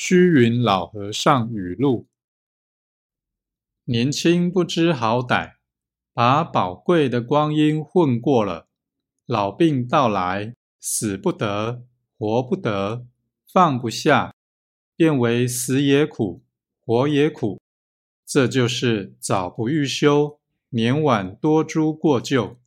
虚云老和尚语录：年轻不知好歹，把宝贵的光阴混过了，老病到来，死不得，活不得，放不下，变为死也苦，活也苦。这就是早不欲修，年晚多诸过咎。